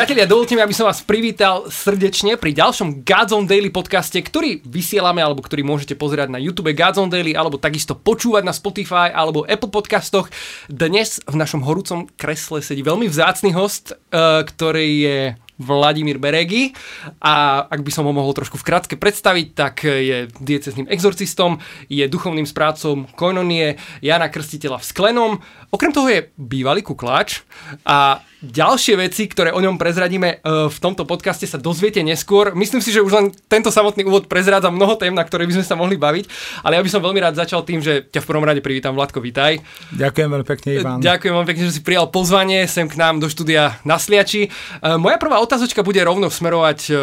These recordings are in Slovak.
Priatelia, dovolte mi, aby som vás privítal srdečne pri ďalšom Godzone Daily podcaste, ktorý vysielame, alebo ktorý môžete pozerať na YouTube Godzone Daily, alebo takisto počúvať na Spotify alebo Apple podcastoch. Dnes v našom horúcom kresle sedí veľmi vzácny host, uh, ktorý je Vladimír Beregi a ak by som ho mohol trošku v krátke predstaviť, tak je diecezným exorcistom, je duchovným správcom Koinonie Jana Krstiteľa v Sklenom, okrem toho je bývalý kukláč a ďalšie veci, ktoré o ňom prezradíme e, v tomto podcaste sa dozviete neskôr. Myslím si, že už len tento samotný úvod prezrádza mnoho tém, na ktoré by sme sa mohli baviť, ale ja by som veľmi rád začal tým, že ťa v prvom rade privítam, Vladko, vítaj. Ďakujem veľmi pekne, Ivan. Ďakujem veľmi pekne, že si prijal pozvanie sem k nám do štúdia na Sliači. E, moja prvá otázočka bude rovno smerovať e,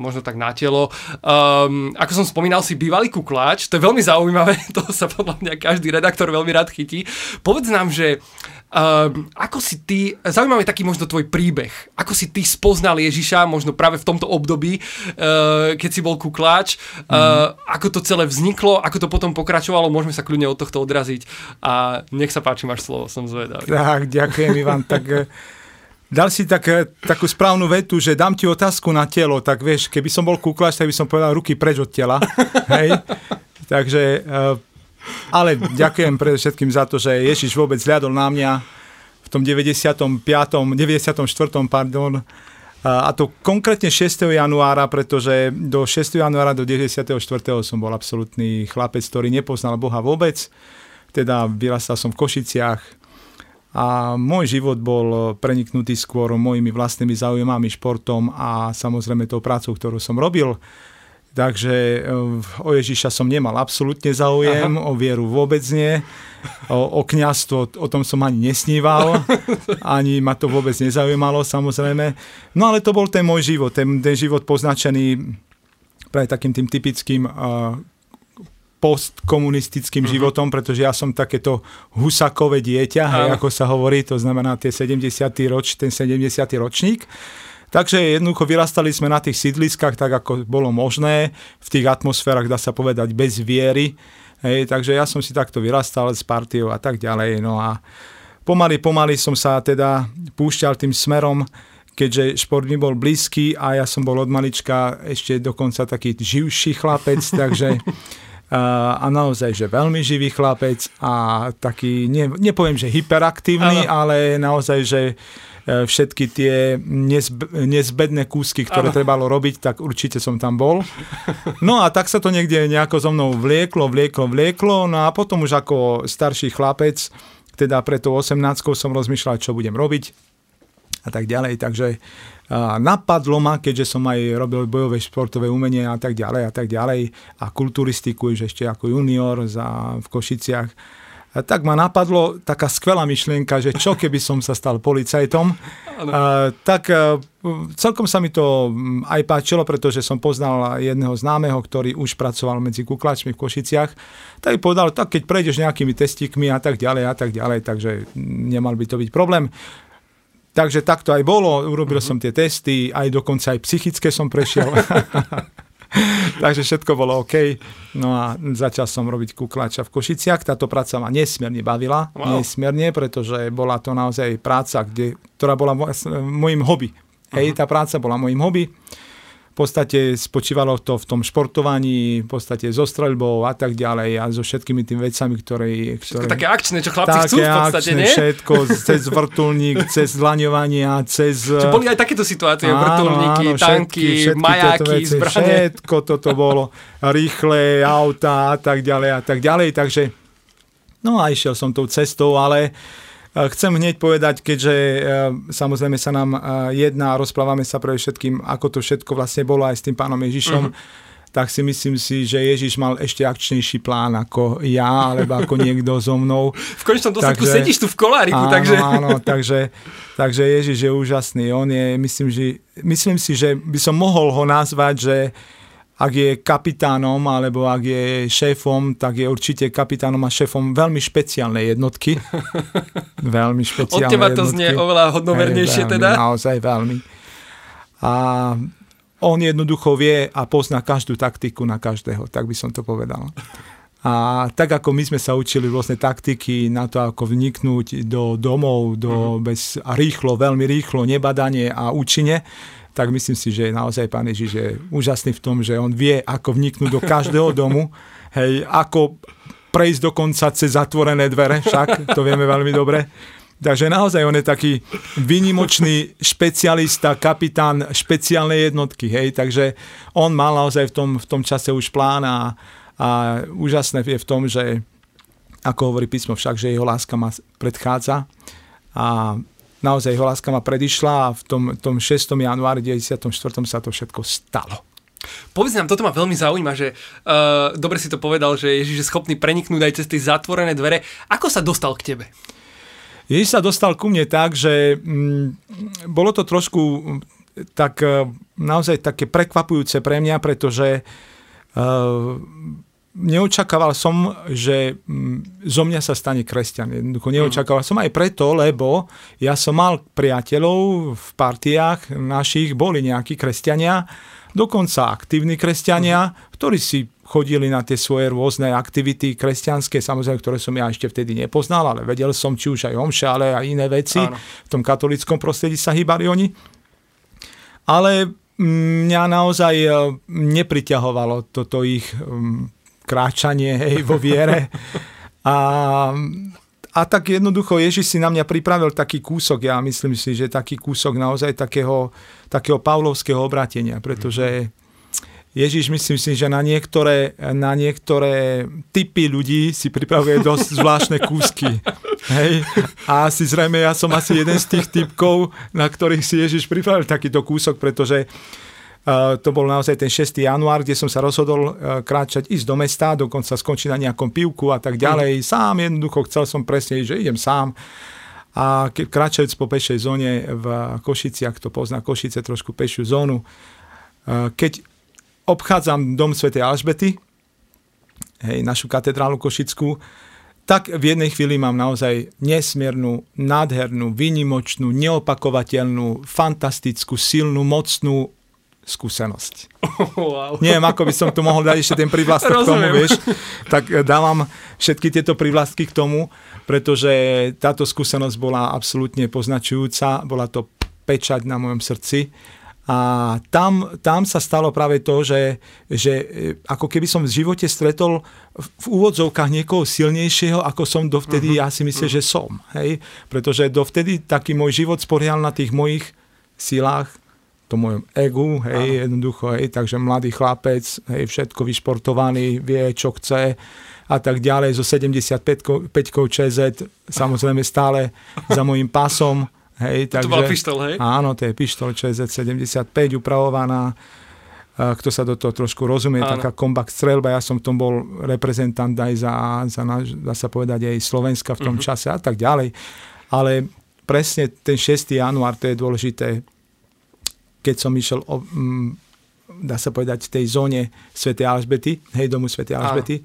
možno tak na telo. Um, ako som spomínal, si bývalý kukláč, to je veľmi zaujímavé, to sa podľa mňa každý redaktor veľmi rád chytí. Povedz nám, že Uh, ako si ty, zaujímavý taký možno tvoj príbeh, ako si ty spoznal Ježiša, možno práve v tomto období, uh, keď si bol kukláč, uh, mm. ako to celé vzniklo, ako to potom pokračovalo, môžeme sa kľudne od tohto odraziť a nech sa páči, máš slovo, som zvedavý. Tak, ďakujem Ivan, tak eh, dal si tak, eh, takú správnu vetu, že dám ti otázku na telo, tak vieš, keby som bol kukláč, tak by som povedal ruky preč od tela, hej, takže uh, ale ďakujem predovšetkým za to, že Ježiš vôbec zľadol na mňa v tom 95. 94. pardon, a to konkrétne 6. januára, pretože do 6. januára do 94. som bol absolútny chlapec, ktorý nepoznal Boha vôbec. Teda vyrastal som v Košiciach a môj život bol preniknutý skôr mojimi vlastnými záujmami, športom a samozrejme tou prácou, ktorú som robil. Takže eh, o Ježiša som nemal absolútne záujem, Aha. o vieru vôbec nie, o, o kniazstvo, o tom som ani nesníval, ani ma to vôbec nezaujímalo samozrejme. No ale to bol ten môj život, ten, ten život poznačený práve takým tým typickým uh, postkomunistickým uh-huh. životom, pretože ja som takéto husakové dieťa, hej, ako sa hovorí, to znamená tie 70. roč, ten 70. ročník. Takže jednoducho vyrastali sme na tých sídliskách tak, ako bolo možné, v tých atmosférach, dá sa povedať, bez viery. Hej, takže ja som si takto vyrastal s partiou a tak ďalej. No a pomaly, pomaly som sa teda púšťal tým smerom, keďže šport mi bol blízky a ja som bol od malička ešte dokonca taký živší chlapec, takže a naozaj, že veľmi živý chlapec a taký, ne, nepoviem, že hyperaktívny, ano. ale naozaj, že E, všetky tie nezb- nezbedné kúsky, ktoré ano. trebalo robiť, tak určite som tam bol. No a tak sa to niekde nejako so mnou vlieklo, vlieklo, vlieklo, no a potom už ako starší chlapec, teda pre tou 18 som rozmýšľal, čo budem robiť a tak ďalej, takže a napadlo ma, keďže som aj robil bojové športové umenie a tak ďalej a tak ďalej a kulturistiku ešte ako junior za, v Košiciach, tak ma napadlo taká skvelá myšlienka, že čo keby som sa stal policajtom. A, tak a, celkom sa mi to aj páčilo, pretože som poznal jedného známeho, ktorý už pracoval medzi kuklačmi v Košiciach. Tak povedal, tak keď prejdeš nejakými testíkmi a tak ďalej a tak ďalej, takže nemal by to byť problém. Takže takto aj bolo, urobil uh-huh. som tie testy, aj dokonca aj psychické som prešiel. Takže všetko bolo OK. No a začal som robiť kuklača v Košiciach. Táto práca ma nesmierne bavila. Wow. Nesmierne, pretože bola to naozaj práca, kde, ktorá bola môjim hobby. Hej, uh-huh. tá práca bola môjim hobby podstate spočívalo to v tom športovaní, v podstate so streľbou a tak ďalej a so všetkými tými vecami, ktoré... ktoré také akčné, čo chlapci chcú v podstate, akčné, nie? všetko, cez vrtulník, cez zlaňovania, cez... Čo boli aj takéto situácie, áno, vrtulníky, áno, tanky, všetky, všetky majáky, veci, zbrane. Všetko toto bolo, rýchle auta a tak ďalej a tak ďalej, takže... No a išiel som tou cestou, ale Chcem hneď povedať, keďže e, samozrejme sa nám e, jedná a rozprávame sa pre všetkým, ako to všetko vlastne bolo aj s tým pánom Ježišom, uh-huh. tak si myslím si, že Ježiš mal ešte akčnejší plán ako ja, alebo ako niekto so mnou. V konečnom dôsledku takže, sedíš tu v koláriku, áno, takže... Áno, takže, takže Ježiš je úžasný. On je, myslím, že, myslím si, že by som mohol ho nazvať, že ak je kapitánom alebo ak je šéfom, tak je určite kapitánom a šéfom veľmi špeciálnej jednotky. veľmi špeciálnej Od teba to jednotky. znie oveľa hodnovernejšie veľmi, teda? Naozaj veľmi. A on jednoducho vie a pozná každú taktiku na každého, tak by som to povedal. A tak ako my sme sa učili rôzne taktiky na to, ako vniknúť do domov do mm-hmm. bez, a rýchlo, veľmi rýchlo, nebadanie a účine, tak myslím si, že naozaj pán Ježiš je úžasný v tom, že on vie, ako vniknúť do každého domu, hej, ako prejsť dokonca cez zatvorené dvere, však to vieme veľmi dobre. Takže naozaj on je taký vynimočný špecialista, kapitán špeciálnej jednotky, hej, takže on mal naozaj v tom, v tom čase už plán a, a úžasné je v tom, že ako hovorí písmo však, že jeho láska ma predchádza a naozaj jeho láska ma predišla a v tom, tom 6. januári 94. sa to všetko stalo. Povedz nám, toto ma veľmi zaujíma, že uh, dobre si to povedal, že Ježiš je schopný preniknúť aj cez tie zatvorené dvere. Ako sa dostal k tebe? Ježiš sa dostal ku mne tak, že mm, bolo to trošku mm, tak e, naozaj také prekvapujúce pre mňa, pretože uh, neočakával som, že mm, zo mňa sa stane kresťan. Jednoducho neočakával som aj preto, lebo ja som mal priateľov v partiách našich, boli nejakí kresťania, dokonca aktívni kresťania, ktorí si chodili na tie svoje rôzne aktivity kresťanské, samozrejme, ktoré som ja ešte vtedy nepoznal, ale vedel som, či už aj omše, ale aj iné veci. Áno. V tom katolickom prostredí sa hýbali oni. Ale mňa naozaj e, nepriťahovalo toto ich kráčanie hej, vo viere. A, a tak jednoducho Ježiš si na mňa pripravil taký kúsok, ja myslím si, že taký kúsok naozaj takého, takého pavlovského obratenia, pretože Ježiš myslím si, že na niektoré, na niektoré typy ľudí si pripravuje dosť zvláštne kúsky. Hej. A asi zrejme ja som asi jeden z tých typkov, na ktorých si Ježiš pripravil takýto kúsok, pretože Uh, to bol naozaj ten 6. január, kde som sa rozhodol uh, kráčať, ísť do mesta, dokonca skončiť na nejakom pivku a tak ďalej. Mm. Sám jednoducho chcel som presne, že idem sám. A kráčajúc po pešej zóne v Košici, ak to pozná Košice, trošku pešiu zónu, uh, keď obchádzam dom svätej Alžbety, hej, našu katedrálu Košickú, tak v jednej chvíli mám naozaj nesmiernu, nádhernú, výnimočnú, neopakovateľnú, fantastickú, silnú, mocnú skúsenosť. Wow. Neviem, ako by som tu mohol dať ešte ten privlastok k tomu, vieš. Tak eh, dávam všetky tieto privlastky k tomu, pretože táto skúsenosť bola absolútne poznačujúca, bola to pečať na mojom srdci a tam, tam sa stalo práve to, že, že e, ako keby som v živote stretol v úvodzovkách niekoho silnejšieho, ako som dovtedy, uh-huh. ja si myslím, uh-huh. že som. Hej? Pretože dovtedy taký môj život sporial na tých mojich silách, to mojom egu, hej, uh-huh. jednoducho, hej, takže mladý chlapec, hej, všetko vyšportovaný, vie, čo chce a tak ďalej, zo 75 ČZ, samozrejme stále za môjim pasom, Hej, takže, to bola pištol, hej? Áno, to je pištol ČZ-75 upravovaná. Kto sa do toho trošku rozumie, áno. taká kombat strelba. Ja som v tom bol reprezentant aj za, za dá sa povedať, aj Slovenska v tom uh-huh. čase a tak ďalej. Ale presne ten 6. január, to je dôležité, keď som išiel, o, m, dá sa povedať, v tej zóne Sv. Alžbety, hej, domu Sv. Alžbety,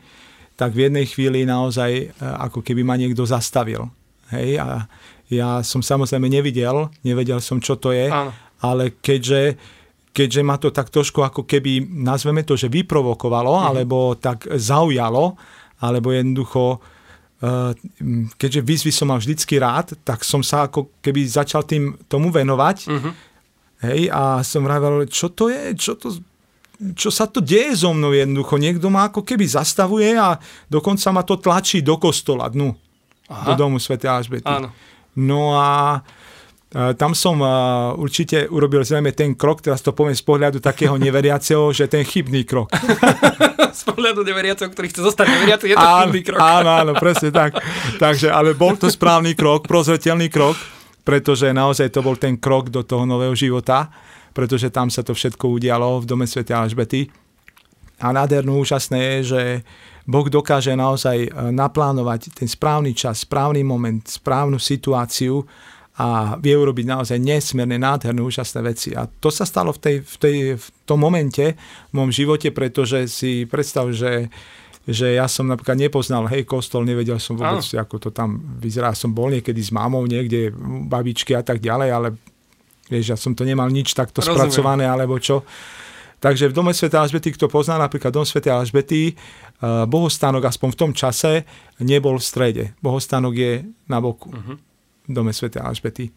tak v jednej chvíli naozaj e, ako keby ma niekto zastavil. Hej, a ja som samozrejme nevidel, nevedel som, čo to je, Áno. ale keďže, keďže ma to tak trošku ako keby, nazveme to, že vyprovokovalo, mhm. alebo tak zaujalo, alebo jednoducho, eh, keďže výzvy som mal vždycky rád, tak som sa ako keby začal tým tomu venovať. Uh-huh. Hej, a som vravel, čo to je, čo to, čo sa to deje so mnou jednoducho. Niekto ma ako keby zastavuje a dokonca ma to tlačí do kostola dnu. Aha. Do domu Sv. Alžbety. Áno. No a tam som určite urobil zrejme ten krok, teraz to poviem z pohľadu takého neveriaceho, že ten chybný krok. z pohľadu neveriaceho, ktorý chce zostať neveriaceho, je to áno, chybný krok. áno, áno, presne tak. Takže, ale bol to správny krok, prozretelný krok, pretože naozaj to bol ten krok do toho nového života, pretože tam sa to všetko udialo v dome Sv. Alžbety. A nádhernú úžasné je, že Boh dokáže naozaj e, naplánovať ten správny čas, správny moment, správnu situáciu a vie urobiť naozaj nesmierne nádherné, úžasné veci. A to sa stalo v, tej, v, tej, v tom momente v môjom živote, pretože si predstav, že že ja som napríklad nepoznal, hej, kostol, nevedel som vôbec, Áno. ako to tam vyzerá. Som bol niekedy s mamou niekde, babičky a tak ďalej, ale vieš, ja som to nemal nič takto Rozumiem. spracované, alebo čo. Takže v dome Sv. Alžbety, kto pozná napríklad dom Sv. Alžbety, bohostánok aspoň v tom čase nebol v strede. Bohostánok je na boku uh-huh. v dome Sv. Alžbety.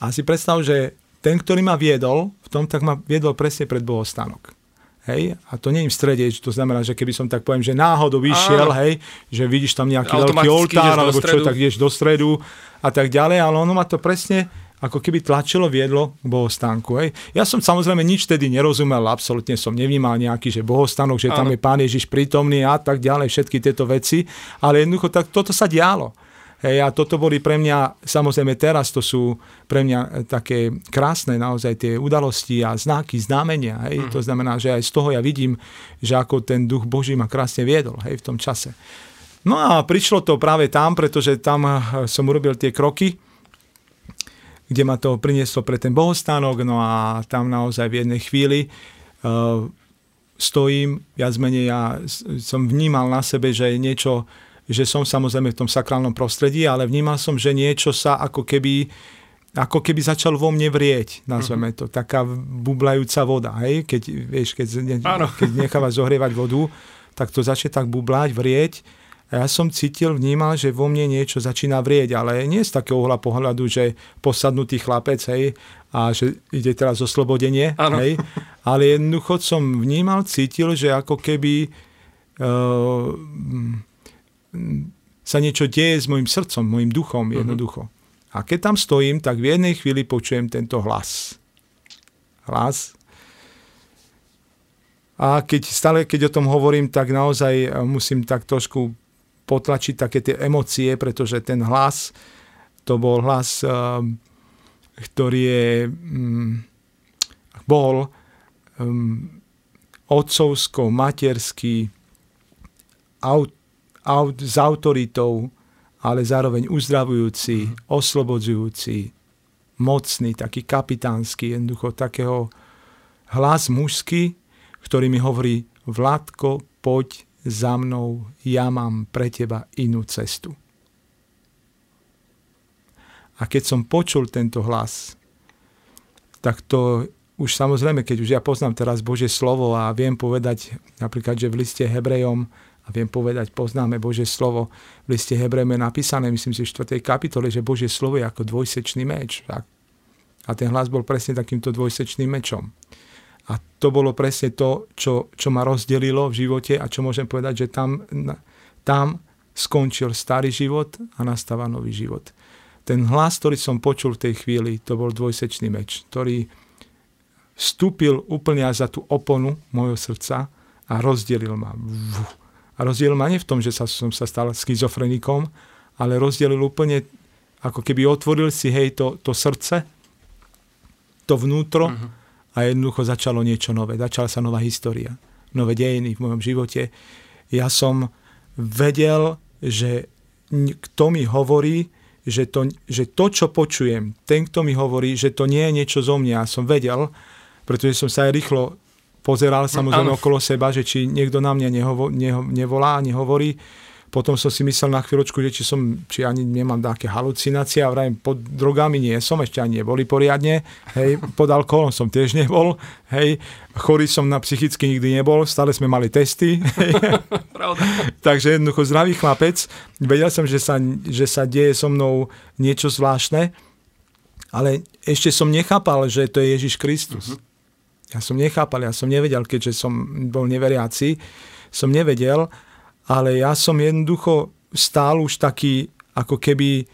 A si predstav, že ten, ktorý ma viedol, v tom tak ma viedol presne pred bohostánok. Hej, a to nie je v strede, to znamená, že keby som tak poviem, že náhodou vyšiel, Áno. hej, že vidíš tam nejaký veľký oltár, alebo čo, tak ideš do stredu a tak ďalej, ale ono ma to presne ako keby tlačilo, viedlo k bohostánku. Hej. Ja som samozrejme nič tedy nerozumel, absolútne som nevnímal nejaký, že bohostánok, že tam je Pán Ježiš prítomný a tak ďalej, všetky tieto veci, ale jednoducho tak, toto sa dialo. Hej, a toto boli pre mňa, samozrejme teraz to sú pre mňa e, také krásne naozaj tie udalosti a znaky, znamenia. Hej. Mm. To znamená, že aj z toho ja vidím, že ako ten duch Boží ma krásne viedol hej, v tom čase. No a prišlo to práve tam, pretože tam e, som urobil tie kroky, kde ma to prinieslo pre ten bohostánok, no a tam naozaj v jednej chvíli uh, stojím, viac menej ja som vnímal na sebe, že je niečo, že som samozrejme v tom sakrálnom prostredí, ale vnímal som, že niečo sa ako keby ako keby začal vo mne vrieť, nazveme to, taká bublajúca voda, hej, keď, vieš, keď, ne, keď nechávaš zohrievať vodu, tak to začne tak bublať, vrieť. A ja som cítil, vnímal, že vo mne niečo začína vrieť, ale nie z takého uhla pohľadu, že posadnutý chlapec, hej, a že ide teraz o slobodenie, hej, ale jednoducho som vnímal, cítil, že ako keby uh, sa niečo deje s mojim srdcom, mojim duchom mhm. jednoducho. Uh-huh. A keď tam stojím, tak v jednej chvíli počujem tento hlas. Hlas. A keď stále, keď o tom hovorím, tak naozaj musím tak trošku potlačiť také tie emócie, pretože ten hlas, to bol hlas, ehm, ktorý je, mm, bol um, otcovsko, materský, aut, aut, s autoritou, ale zároveň uzdravujúci, mm. oslobodzujúci, mocný, taký kapitánsky, jednoducho takého hlas mužský, ktorý mi hovorí, Vládko, poď za mnou, ja mám pre teba inú cestu. A keď som počul tento hlas, tak to už samozrejme, keď už ja poznám teraz Božie slovo a viem povedať napríklad, že v liste Hebrejom a viem povedať, poznáme Božie slovo, v liste Hebrejom je napísané, myslím si v 4. kapitole, že Božie slovo je ako dvojsečný meč. Tak? A ten hlas bol presne takýmto dvojsečným mečom. A to bolo presne to, čo, čo ma rozdelilo v živote a čo môžem povedať, že tam, tam skončil starý život a nastáva nový život. Ten hlas, ktorý som počul v tej chvíli, to bol dvojsečný meč, ktorý vstúpil úplne až za tú oponu mojho srdca a rozdelil ma. A rozdelil ma nie v tom, že sa, som sa stal schizofrenikom, ale rozdelil úplne, ako keby otvoril si hej to, to srdce, to vnútro, uh-huh a jednoducho začalo niečo nové. Začala sa nová história, nové dejiny v mojom živote. Ja som vedel, že kto mi hovorí, že to, že to, čo počujem, ten, kto mi hovorí, že to nie je niečo zo mňa. Ja som vedel, pretože som sa aj rýchlo pozeral samozrejme ano. okolo seba, že či niekto na mňa nehovo, neho, nevolá, nehovorí potom som si myslel na chvíľočku, že či, som, či ani nemám také halucinácie a vrajím, pod drogami nie som, ešte ani neboli poriadne, hej, pod alkoholom som tiež nebol, hej, chorý som na psychicky nikdy nebol, stále sme mali testy, hej. takže jednoducho zdravý chlapec, vedel som, že sa, že sa deje so mnou niečo zvláštne, ale ešte som nechápal, že to je Ježiš Kristus. Uh-huh. Ja som nechápal, ja som nevedel, keďže som bol neveriaci, som nevedel, ale ja som jednoducho stál už taký, ako keby,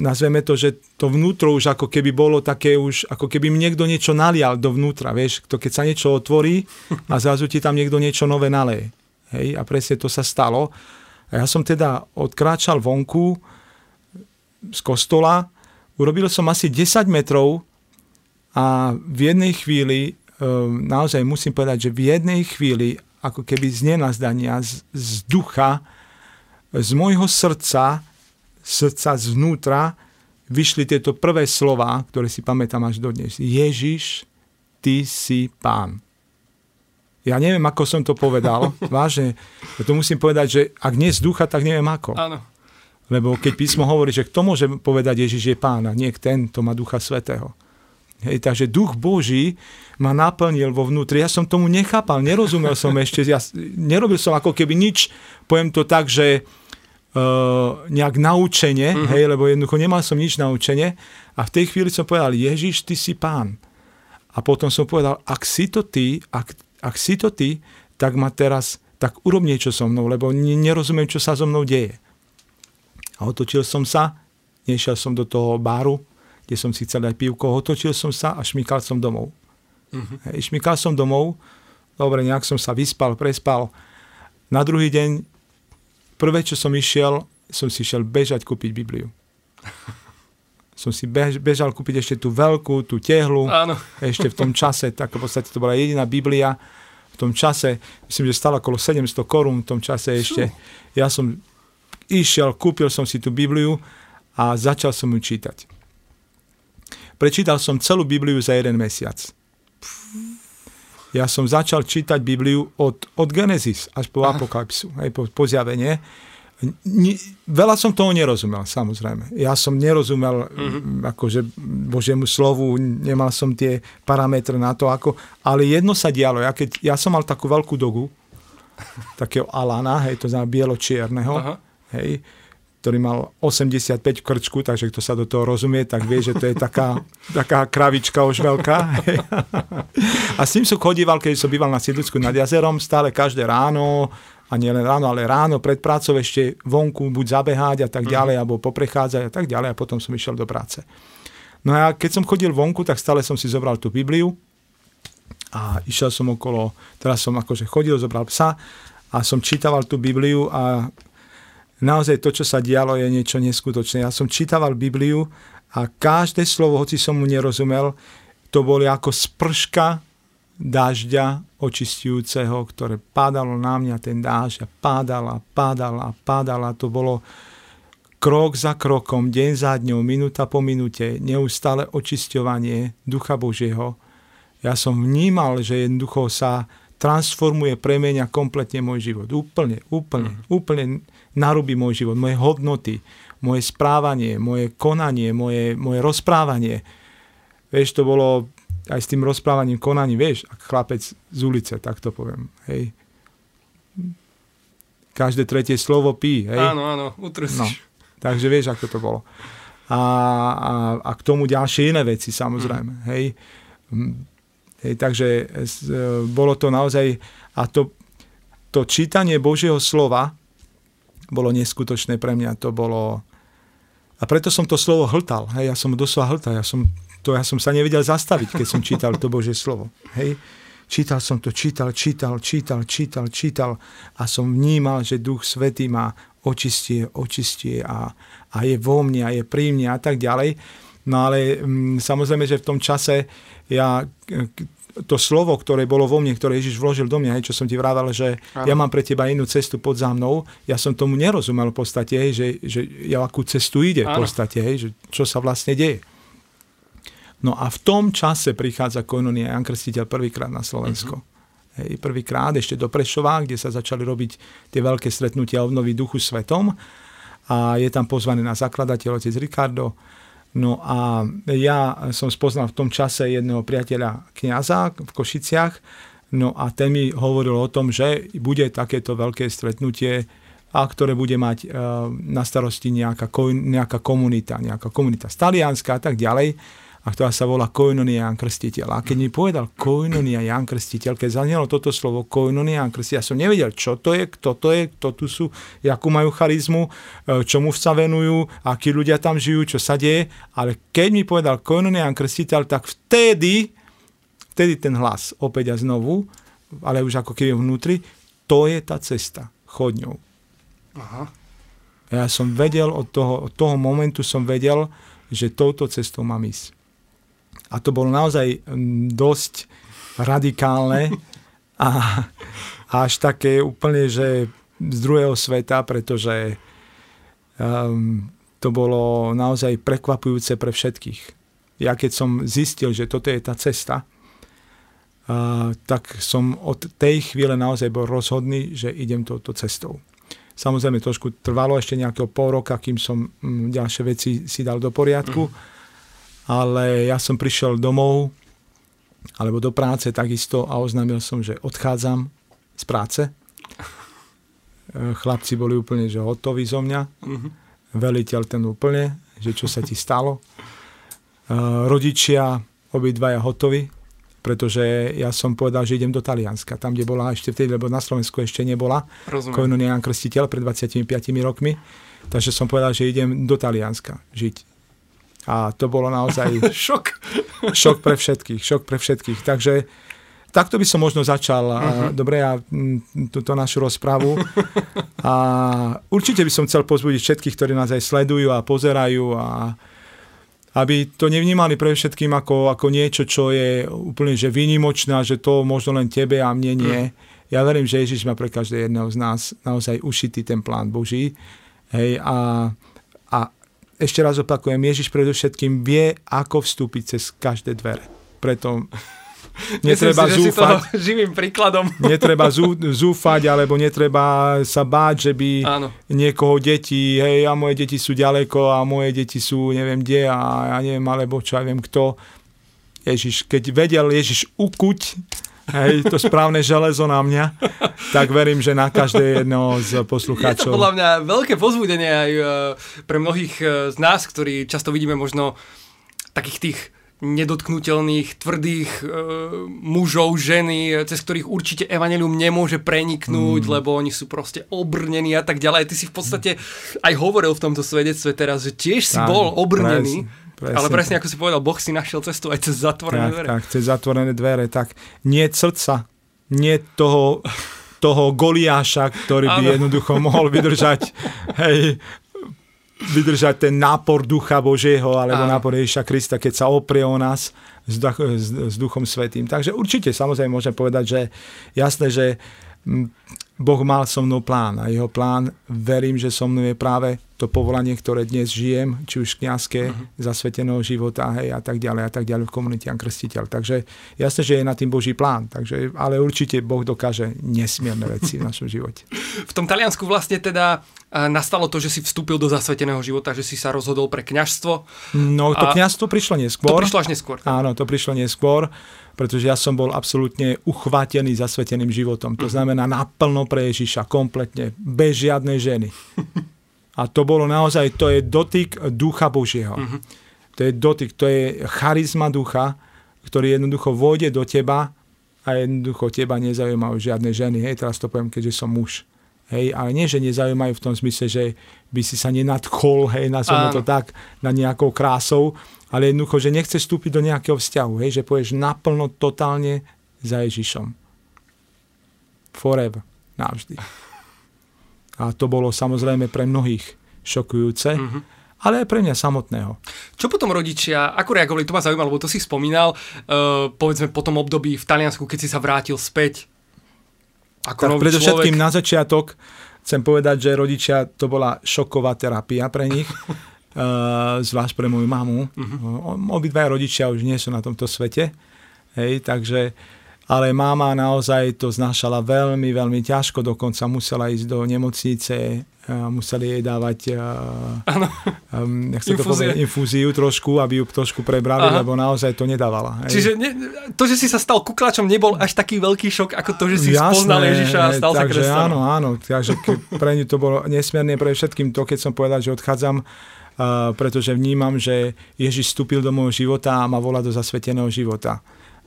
nazveme to, že to vnútro už ako keby bolo také už, ako keby mi niekto niečo nalial dovnútra, vieš, to keď sa niečo otvorí a zrazu ti tam niekto niečo nové naleje. Hej, a presne to sa stalo. A ja som teda odkráčal vonku z kostola, urobil som asi 10 metrov a v jednej chvíli, naozaj musím povedať, že v jednej chvíli ako keby z nenazdania, z, z ducha, z môjho srdca, srdca zvnútra, vyšli tieto prvé slova, ktoré si pamätám až dodnes. Ježiš, ty si pán. Ja neviem, ako som to povedal, vážne. Ja to musím povedať, že ak nie z ducha, tak neviem ako. Áno. Lebo keď písmo hovorí, že kto môže povedať Ježiš je pán a nie ten, to má ducha svetého. Hej, takže duch Boží ma naplnil vo vnútri. Ja som tomu nechápal, nerozumel som ešte, ja nerobil som ako keby nič, poviem to tak, že uh, nejak naučenie, uh-huh. hej, lebo jednoducho nemal som nič naučenie a v tej chvíli som povedal, Ježiš, ty si pán. A potom som povedal, ak si to ty, ak, ak si to ty, tak ma teraz, tak urob niečo so mnou, lebo nerozumiem, čo sa so mnou deje. A otočil som sa, nešiel som do toho báru, kde som si chcel dať pivko, otočil som sa a šmykal som domov. Uh-huh. Hej, šmykal som domov, dobre, nejak som sa vyspal, prespal. Na druhý deň, prvé, čo som išiel, som si šiel bežať kúpiť Bibliu. som si bež, bežal kúpiť ešte tú veľkú, tú tehlu, Áno. ešte v tom čase, tak v podstate to bola jediná Biblia, v tom čase, myslím, že stala okolo 700 korún v tom čase ešte. Ja som išiel, kúpil som si tú Bibliu a začal som ju čítať. Prečítal som celú Bibliu za jeden mesiac. Ja som začal čítať Bibliu od, od Genesis až po Aha. Apokalypsu, aj po, po zjavenie. Ni, veľa som toho nerozumel, samozrejme. Ja som nerozumel mm-hmm. akože Božiemu slovu, nemal som tie parametre na to, ako, ale jedno sa dialo. Ja, keď, ja som mal takú veľkú dogu, takého Alana, hej, to znamená bielo-čierneho, hej, ktorý mal 85 v krčku, takže kto sa do toho rozumie, tak vie, že to je taká, taká kravička už veľká. a s tým som chodíval, keď som býval na sídlisku nad jazerom, stále každé ráno, a nie len ráno, ale ráno pred prácou ešte vonku buď zabehať a tak mhm. ďalej, mm. alebo poprechádzať a tak ďalej a potom som išiel do práce. No a keď som chodil vonku, tak stále som si zobral tú Bibliu a išiel som okolo, teraz som akože chodil, zobral psa a som čítaval tú Bibliu a naozaj to, čo sa dialo, je niečo neskutočné. Ja som čítaval Bibliu a každé slovo, hoci som mu nerozumel, to boli ako sprška dažďa očistujúceho, ktoré padalo na mňa, ten dážď a padala, padala, padala. To bolo krok za krokom, deň za dňou, minúta po minúte, neustále očisťovanie Ducha Božieho. Ja som vnímal, že jednoducho sa transformuje, premenia kompletne môj život. Úplne, úplne, mm. úplne narúbi môj život, moje hodnoty, moje správanie, moje konanie, moje, moje rozprávanie. Vieš, to bolo aj s tým rozprávaním, konaním, vieš, ak chlapec z ulice, tak to poviem. Hej. Každé tretie slovo pí. Hej. Áno, áno, utrusíš. No, takže vieš, ako to bolo. A, a, a k tomu ďalšie iné veci, samozrejme. Mm. Hej. Hej, takže e, bolo to naozaj, a to, to čítanie Božieho slova bolo neskutočné pre mňa, to bolo, a preto som to slovo hltal, hej, ja som doslova hltal, ja som, to, ja som sa nevedel zastaviť, keď som čítal to Božie slovo, hej. Čítal som to, čítal, čítal, čítal, čítal, čítal a som vnímal, že Duch Svetý ma očistie, očistie a, a je vo mne a je pri mne a tak ďalej. No ale m, mm, samozrejme, že v tom čase ja to slovo, ktoré bolo vo mne, ktoré Ježiš vložil do mňa, hej, čo som ti vrával, že ano. ja mám pre teba inú cestu pod za mnou, ja som tomu nerozumel v podstate, hej, že, že ja akú cestu ide ano. v podstate, hej, že čo sa vlastne deje. No a v tom čase prichádza koinonia Jan Krstiteľ prvýkrát na Slovensko. Uh-huh. Hej, prvýkrát ešte do Prešova, kde sa začali robiť tie veľké stretnutia obnovy duchu svetom a je tam pozvaný na zakladateľ otec Ricardo, No a ja som spoznal v tom čase jedného priateľa kniaza v Košiciach, no a ten mi hovoril o tom, že bude takéto veľké stretnutie, a ktoré bude mať e, na starosti nejaká, nejaká komunita, nejaká komunita stalianská a tak ďalej a ktorá sa volá Koinonia Jan Krstiteľ. A keď mi povedal Koinonia Jan Krstiteľ, keď zaznelo toto slovo Koinonia Jan Krstiteľ, ja som nevedel, čo to je, kto to je, kto tu sú, akú majú charizmu, e, čomu sa venujú, akí ľudia tam žijú, čo sa deje, ale keď mi povedal Koinonia Jan Krstiteľ, tak vtedy, vtedy ten hlas opäť a znovu, ale už ako keby vnútri, to je tá cesta, chodňou. Aha. Ja som vedel, od toho, od toho momentu som vedel, že touto cestou mám ísť. A to bolo naozaj mm, dosť radikálne a až také úplne, že z druhého sveta, pretože um, to bolo naozaj prekvapujúce pre všetkých. Ja keď som zistil, že toto je tá cesta, uh, tak som od tej chvíle naozaj bol rozhodný, že idem touto cestou. Samozrejme, trošku trvalo ešte nejakého pol roka, kým som mm, ďalšie veci si dal do poriadku. Mm ale ja som prišiel domov alebo do práce takisto a oznámil som, že odchádzam z práce. E, chlapci boli úplne že hotoví zo mňa. Uh-huh. Veliteľ ten úplne, že čo sa ti stalo. E, rodičia obidvaja hotoví, pretože ja som povedal, že idem do Talianska, tam, kde bola ešte vtedy, lebo na Slovensku ešte nebola. Koinonian Krstiteľ pred 25 rokmi. Takže som povedal, že idem do Talianska žiť. A to bolo naozaj... šok. šok pre všetkých, šok pre všetkých. Takže takto by som možno začal, uh-huh. dobre, ja túto našu rozpravu. A určite by som chcel pozbudiť všetkých, ktorí nás aj sledujú a pozerajú a aby to nevnímali pre všetkým ako, ako niečo, čo je úplne že výnimočné, že to možno len tebe a mne nie. Mm. Ja verím, že Ježiš má pre každého jedného z nás naozaj ušitý ten plán Boží. Hej, a, a ešte raz opakujem, Ježiš predovšetkým vie, ako vstúpiť cez každé dvere. Preto netreba Myslím si, zúfať. Že si živým príkladom. netreba zú, zúfať, alebo netreba sa báť, že by Áno. niekoho deti, hej, a moje deti sú ďaleko a moje deti sú neviem kde a ja neviem, alebo čo ja viem kto. Ježiš, keď vedel Ježiš ukuť hej, to správne železo na mňa, tak verím, že na každé jedno z poslucháčov. Je to podľa mňa veľké pozbudenie aj e, pre mnohých e, z nás, ktorí často vidíme možno takých tých nedotknutelných, tvrdých e, mužov, ženy, cez ktorých určite evanelium nemôže preniknúť, mm. lebo oni sú proste obrnení a tak ďalej. Ty si v podstate aj hovoril v tomto svedectve teraz, že tiež si tak, bol obrnený. Presne, ale presne ako si povedal, Boh si našiel cestu aj cez zatvorené tak, dvere. Tak, cez zatvorené dvere. Tak nie srdca, nie toho, toho Goliáša, ktorý by ano. jednoducho mohol vydržať hej, vydržať ten nápor Ducha Božieho alebo Áno. nápor Ježiša Krista, keď sa oprie o nás s, s, s Duchom Svetým. Takže určite samozrejme môžem povedať, že jasné, že Boh mal so mnou plán a jeho plán, verím, že so mnou je práve to povolanie, ktoré dnes žijem, či už kniazské, uh-huh. zasveteného života hej, a tak ďalej a tak ďalej v komunite Krstiteľ. Takže jasné, že je na tým Boží plán, takže, ale určite Boh dokáže nesmierne veci v našom živote. V tom Taliansku vlastne teda nastalo to, že si vstúpil do zasveteného života, že si sa rozhodol pre kňažstvo. No to a... kňažstvo prišlo neskôr. To prišlo až neskôr. Tak? Áno, to prišlo neskôr pretože ja som bol absolútne uchvátený zasveteným životom. To mhm. znamená naplno pre Ježiša, kompletne, bez žiadnej ženy. A to bolo naozaj, to je dotyk ducha Božieho. Uh-huh. To je dotyk, to je charizma ducha, ktorý jednoducho vôjde do teba a jednoducho teba nezaujímajú žiadne ženy. Hej, teraz to poviem, keďže som muž. Hej, ale nie, že nezaujímajú v tom zmysle, že by si sa nenadchol, hej, nazveme to tak, na nejakou krásou, ale jednoducho, že nechceš vstúpiť do nejakého vzťahu, hej, že povieš naplno, totálne za Ježišom. Forever, navždy. A to bolo samozrejme pre mnohých šokujúce, mm-hmm. ale aj pre mňa samotného. Čo potom rodičia, ako reagovali, to ma zaujímalo, lebo to si spomínal, uh, povedzme po tom období v Taliansku, keď si sa vrátil späť ako tak predovšetkým na začiatok chcem povedať, že rodičia, to bola šoková terapia pre nich. Uh, zvlášť pre moju mamu. Uh-huh. Obidvaja rodičia už nie sú na tomto svete, hej, takže ale máma naozaj to znášala veľmi, veľmi ťažko, dokonca musela ísť do nemocnice, museli jej dávať um, jak sa to povie, infúziu trošku, aby ju trošku prebrali, Aha. lebo naozaj to nedávala. Hej. Čiže ne, to, že si sa stal kuklačom, nebol až taký veľký šok, ako to, že si Jasné, spoznal Ježiša a stal takže sa Áno, áno, takže pre ňu to bolo nesmierne pre všetkým to, keď som povedal, že odchádzam Uh, pretože vnímam, že Ježiš vstúpil do môjho života a ma volá do zasveteného života.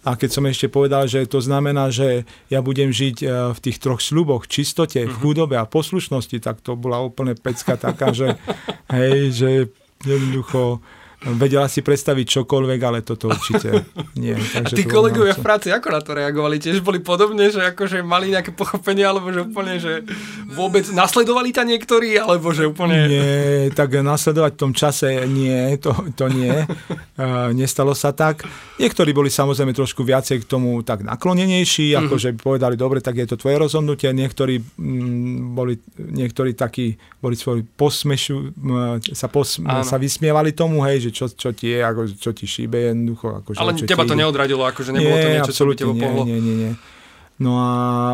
A keď som ešte povedal, že to znamená, že ja budem žiť uh, v tých troch sluboch, čistote, v mhm. chudobe a poslušnosti, tak to bola úplne pecka taká, že, hej, že jednoducho vedela si predstaviť čokoľvek, ale toto určite nie. Takže a tí kolegovia v práci ako na to reagovali? Tiež boli podobne, že akože mali nejaké pochopenie, alebo že úplne, že vôbec nasledovali ťa niektorí, alebo že úplne... Nie, tak nasledovať v tom čase nie, to, to nie. Uh, nestalo sa tak. Niektorí boli samozrejme trošku viacej k tomu tak naklonenejší, mm-hmm. akože povedali, dobre, tak je to tvoje rozhodnutie. Niektorí mm, boli, niektorí takí boli svoj posmešu, sa, pos, sa vysmievali tomu, hej, že čo, čo ti je, ako, čo ti šíbe jednoducho. Ako, Ale čo teba ti to neodradilo, akože nebolo nie, to niečo, čo by teba pohlo? Nie, nie, nie. No a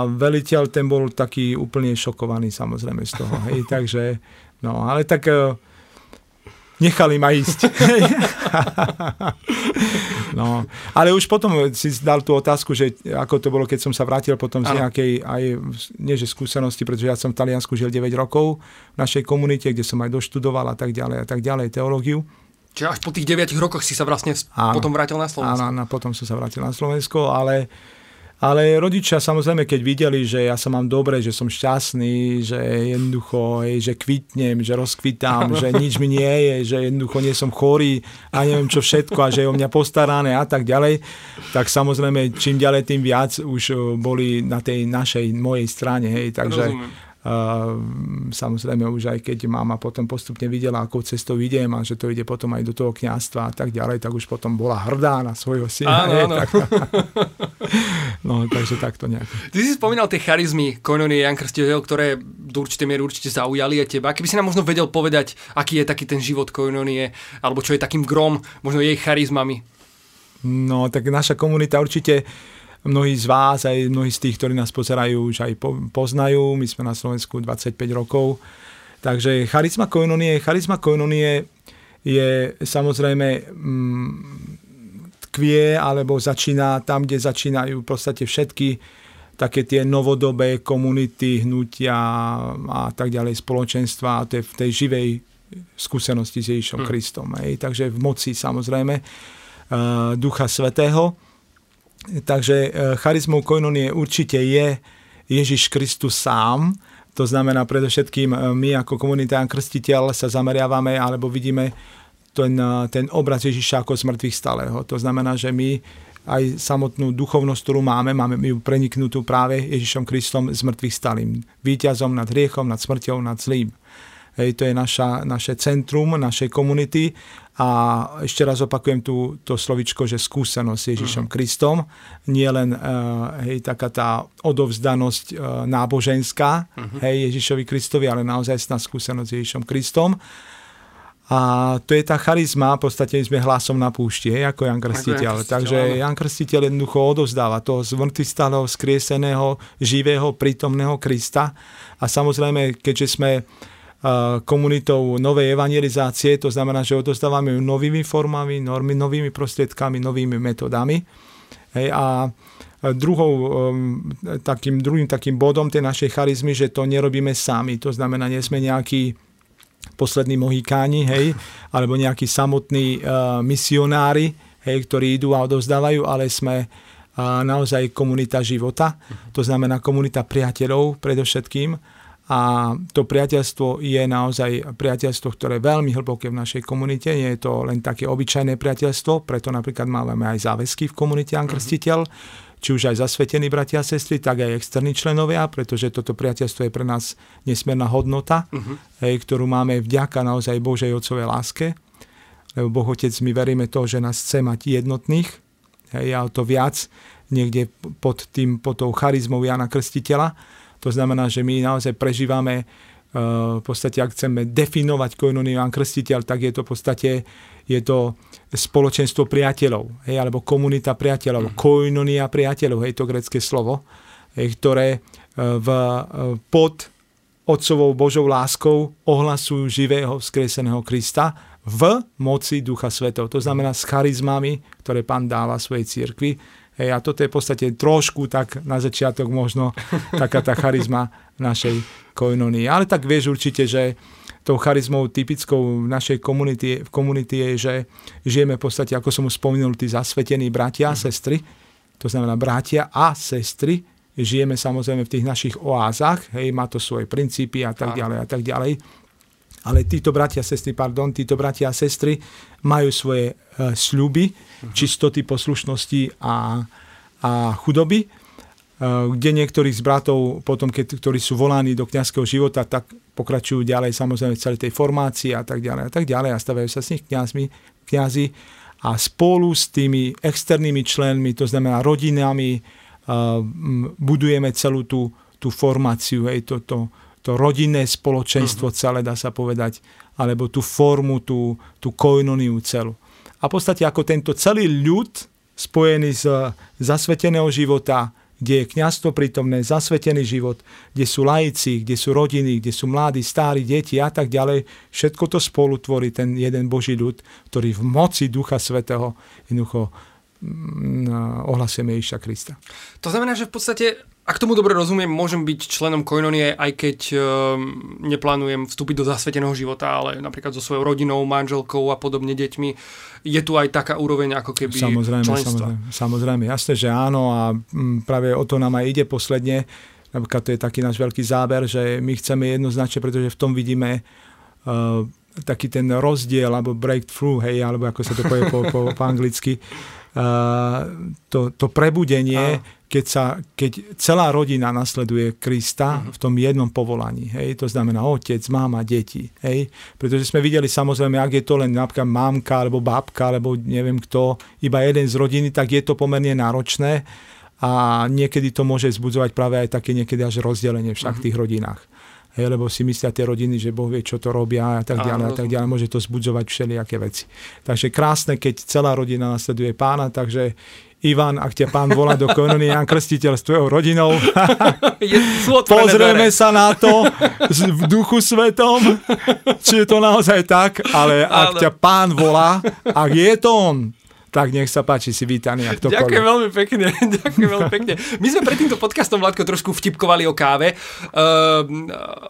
veliteľ ten bol taký úplne šokovaný samozrejme z toho. Hej, takže, no ale tak e, nechali ma ísť. no, ale už potom si dal tú otázku, že ako to bolo, keď som sa vrátil potom z nejakej, aj, nie že skúsenosti, pretože ja som v Taliansku žil 9 rokov v našej komunite, kde som aj doštudoval a tak ďalej a tak ďalej, teológiu. Čiže až po tých 9 rokoch si sa vlastne áno, potom vrátil na Slovensko. Áno, áno, potom som sa vrátil na Slovensko, ale ale rodičia samozrejme, keď videli, že ja sa mám dobre, že som šťastný, že jednoducho, že kvitnem, že rozkvitám, že nič mi nie je, že jednoducho nie som chorý a neviem čo všetko a že je o mňa postarané a tak ďalej, tak samozrejme čím ďalej tým viac už boli na tej našej, mojej strane. Hej, takže Rozumiem samozrejme už aj keď mama potom postupne videla, akou cestou idem a že to ide potom aj do toho kňastva a tak ďalej, tak už potom bola hrdá na svojho syna. Áno, áno. Tak, no, takže takto nejak. Ty si spomínal tie charizmy kononie Jan Krstiteľ, ktoré do určitej miery určite zaujali aj teba. Keby si nám možno vedel povedať, aký je taký ten život kononie, alebo čo je takým grom, možno jej charizmami. No, tak naša komunita určite mnohí z vás, aj mnohí z tých, ktorí nás pozerajú, už aj poznajú. My sme na Slovensku 25 rokov. Takže charizma koinonie, charizma koinonie je samozrejme mm, tkvie alebo začína tam, kde začínajú v podstate všetky také tie novodobé komunity, hnutia a tak ďalej, spoločenstva a to je v tej živej skúsenosti s Ježišom hmm. Kristom. Hej. Takže v moci samozrejme uh, Ducha Svetého. Takže e, charizmou koinonie určite je Ježiš Kristus sám, to znamená predovšetkým e, my ako komunita krstiteľ sa zameriavame alebo vidíme ten, e, ten obraz Ježiša ako zmrtvých stalého. To znamená, že my aj samotnú duchovnosť, ktorú máme, máme ju preniknutú práve Ježišom Kristom z mŕtvych stalým. Výťazom nad hriechom, nad smrťou, nad zlým. Hej, to je naša, naše centrum našej komunity a ešte raz opakujem tú, to slovičko, že skúsenosť s Ježišom uh-huh. Kristom, nie len uh, hej, taká tá odovzdanosť uh, náboženská uh-huh. hej, Ježišovi Kristovi, ale naozaj sná skúsenosť s Ježišom Kristom. A to je tá charizma, v podstate sme hlasom na púšti, hej, ako Jan Krstiteľ. Takže Jan Krstiteľ jednoducho odovzdáva toho zmrtvystalého, skrieseného, živého, prítomného Krista. A samozrejme, keďže sme komunitou novej evangelizácie, to znamená, že odozdávame ju novými formami, normy, novými prostriedkami, novými metodami. Hej, a druhou, um, takým, druhým takým bodom tej našej charizmy, že to nerobíme sami. To znamená, nie sme nejakí poslední mohikáni, hej, alebo nejakí samotní uh, misionári, hej, ktorí idú a odovzdávajú, ale sme uh, naozaj komunita života. To znamená komunita priateľov predovšetkým a to priateľstvo je naozaj priateľstvo, ktoré je veľmi hlboké v našej komunite. Nie je to len také obyčajné priateľstvo, preto napríklad máme aj záväzky v komunite Ankrstiteľ, mm-hmm. či už aj zasvetení bratia a sestry, tak aj externí členovia, pretože toto priateľstvo je pre nás nesmierna hodnota, hej, ktorú máme vďaka naozaj Božej Otcovej láske. Lebo Boh Otec, my veríme to, že nás chce mať jednotných, hej, a to viac niekde pod, tým, pod tou charizmou Jana Krstiteľa to znamená, že my naozaj prežívame uh, v podstate, ak chceme definovať koinoniu Ján Krstiteľ, tak je to v podstate je to spoločenstvo priateľov, hej, alebo komunita priateľov, mm. koinonia priateľov, hej, to grecké slovo, hej, ktoré uh, v, uh, pod Otcovou Božou láskou ohlasujú živého skreseného Krista v moci Ducha Svetov. To znamená s charizmami, ktoré Pán dáva svojej cirkvi Hej, a toto je v podstate trošku tak na začiatok možno taká tá charizma našej koinonii. Ale tak vieš určite, že tou charizmou typickou v našej komunity, v komunity je, že žijeme v podstate, ako som už spomenul, tí zasvetení bratia a mhm. sestry, to znamená bratia a sestry, žijeme samozrejme v tých našich oázach, hej, má to svoje princípy a tak ďalej a tak ďalej. Ale títo bratia a sestry, pardon, títo bratia a sestry majú svoje uh, sľuby, uh-huh. čistoty, poslušnosti a, a chudoby, uh, kde niektorí z bratov, potom, keď, ktorí sú volaní do kňazského života, tak pokračujú ďalej samozrejme v celej tej formácii a tak ďalej a tak ďalej a stavajú sa s nich kňazmi, kňazi a spolu s tými externými členmi, to znamená rodinami, uh, budujeme celú tú, tú formáciu, hej, to, to, to rodinné spoločenstvo uh-huh. celé, dá sa povedať, alebo tú formu, tú, tú koinoniu celú. A v podstate ako tento celý ľud spojený z zasveteného života, kde je kniazstvo prítomné, zasvetený život, kde sú laici, kde sú rodiny, kde sú mladí, stári, deti a tak ďalej. Všetko to spolu tvorí ten jeden Boží ľud, ktorý v moci Ducha Svetého jednoducho mm, ohlasujeme Ježiša Krista. To znamená, že v podstate ak tomu dobre rozumiem, môžem byť členom Koinonie, aj keď uh, neplánujem vstúpiť do zasveteného života, ale napríklad so svojou rodinou, manželkou a podobne deťmi. Je tu aj taká úroveň ako keby samozrejme, členstva. Samozrejme, samozrejme, jasné, že áno a m, práve o to nám aj ide posledne. Napríklad to je taký náš veľký záber, že my chceme jednoznačne, pretože v tom vidíme uh, taký ten rozdiel, alebo breakthrough, hej, alebo ako sa to povie po, po, po anglicky, uh, to, to prebudenie, a keď, sa, keď celá rodina nasleduje Krista uh-huh. v tom jednom povolaní. Hej? To znamená otec, máma, deti. Hej? Pretože sme videli samozrejme, ak je to len napríklad mámka alebo babka, alebo neviem kto, iba jeden z rodiny, tak je to pomerne náročné a niekedy to môže zbudzovať práve aj také niekedy až rozdelenie však v tých rodinách. Hej, lebo si myslia tie rodiny, že Boh vie, čo to robia a tak ďalej a tak ďalej. Môže to zbudzovať všelijaké veci. Takže krásne, keď celá rodina nasleduje pána, takže Ivan, ak ťa pán volá do kononie Jan Krstiteľ s tvojou rodinou, pozrieme sa na to v duchu svetom, či je to naozaj tak, ale ak ťa pán volá, ak je to on, tak nech sa páči, si vítaný. Ak to Ďakujem veľmi pekne, ďakujem veľmi pekne. My sme pred týmto podcastom, Vládko, trošku vtipkovali o káve, uh,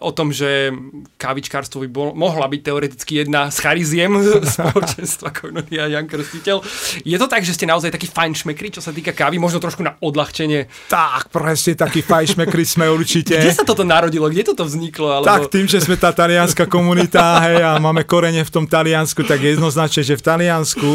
o tom, že kávičkárstvo by bol, mohla byť teoreticky jedna z chariziem spoločenstva Koinonia Jan Krstiteľ. Je to tak, že ste naozaj taký fajn šmekri, čo sa týka kávy, možno trošku na odľahčenie? Tak, presne taký fajn šmekri sme určite. Kde sa toto narodilo? Kde toto vzniklo? Alebo... Tak tým, že sme tá talianská komunita hej, a máme korene v tom Taliansku, tak jednoznačne, že v Taliansku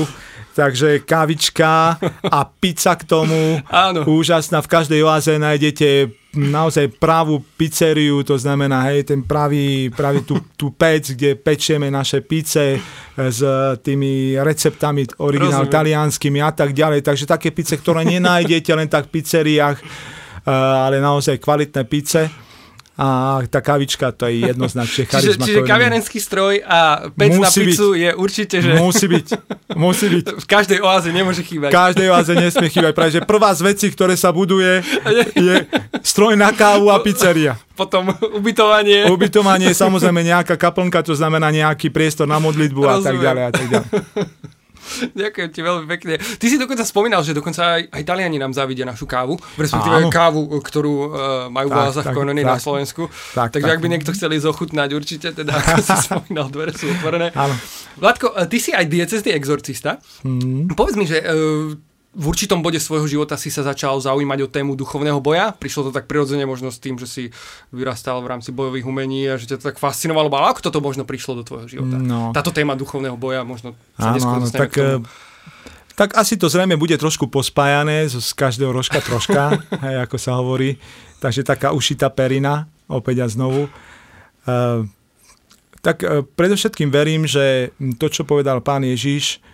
Takže kávička a pizza k tomu. Áno. Úžasná. V každej oáze nájdete naozaj pravú pizzeriu, to znamená, hej, ten pravý, pravý tú, tú pec, kde pečieme naše pice s tými receptami originál talianskými a tak ďalej. Takže také pice, ktoré nenájdete len tak v pizzeriách, eh, ale naozaj kvalitné pice a tá kavička to je jednoznačne charizma. Čiže, čiže kaviarenský stroj a pec musí na pizzu byť, je určite, že... Musí byť, musí byť. V každej oáze nemôže chýbať. V každej oáze nesmie chýbať, práve že prvá z vecí, ktoré sa buduje, je stroj na kávu a pizzeria. Potom ubytovanie. Ubytovanie, samozrejme nejaká kaplnka, to znamená nejaký priestor na modlitbu Rozumiem. a tak ďalej a tak ďalej. Ďakujem ti veľmi pekne. Ty si dokonca spomínal, že dokonca aj, aj Taliani nám závidia našu kávu, respektíve Áno. kávu, ktorú uh, majú v oázach Konony na Slovensku. Tak, Takže tak. ak by niekto chcel ísť ochutnať, určite, teda ako si spomínal, dvere sú otvorené. Áno. Vládko, ty si aj diecezný exorcista. Mm. Povedz mi, že uh, v určitom bode svojho života si sa začal zaujímať o tému duchovného boja. Prišlo to tak prirodzene možno s tým, že si vyrastal v rámci bojových umení a že ťa to tak fascinovalo. Ale ako toto možno prišlo do tvojho života? No. Táto téma duchovného boja možno sa áno, áno, tak, eh, tak asi to zrejme bude trošku pospájané z každého rožka troška, hej, ako sa hovorí. Takže taká ušitá perina, opäť a znovu. Uh, tak uh, predovšetkým verím, že to, čo povedal pán Ježiš, E,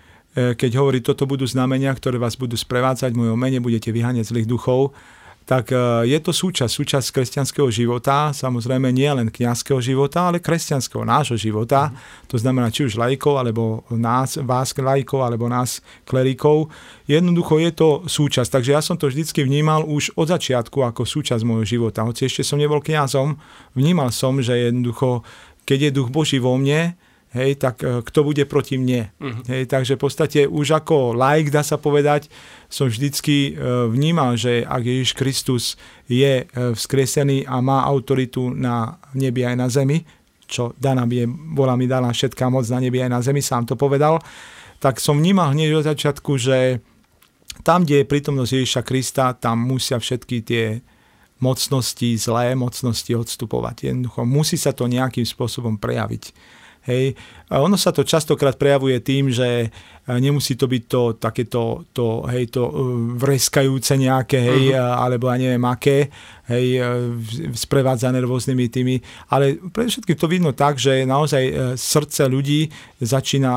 keď hovorí, toto budú znamenia, ktoré vás budú sprevádzať v mojom mene, budete vyháňať zlých duchov, tak e, je to súčasť, súčasť kresťanského života, samozrejme nie len kniazského života, ale kresťanského nášho života, to znamená či už lajkov, alebo nás, vás lajkov, alebo nás klerikov. Jednoducho je to súčasť, takže ja som to vždycky vnímal už od začiatku ako súčasť môjho života. Hoci ešte som nebol kňazom, vnímal som, že jednoducho, keď je duch Boží vo mne, hej, tak e, kto bude proti mne. Uh-huh. Hej, takže v podstate už ako like, dá sa povedať, som vždycky e, vnímal, že ak Ježiš Kristus je e, vzkresený a má autoritu na nebi aj na zemi, čo daná je, bola mi daná všetká moc na nebi aj na zemi, sám to povedal, tak som vnímal hneď od začiatku, že tam, kde je prítomnosť Ježiša Krista, tam musia všetky tie mocnosti, zlé mocnosti odstupovať. Jednoducho musí sa to nejakým spôsobom prejaviť. Hej. Ono sa to častokrát prejavuje tým, že nemusí to byť to takéto to, hej, to e, vreskajúce nejaké, hej, uh-huh. alebo ja neviem aké, hej, e, sprevádzané rôznymi tými, ale predovšetkým to vidno tak, že naozaj e, srdce ľudí začína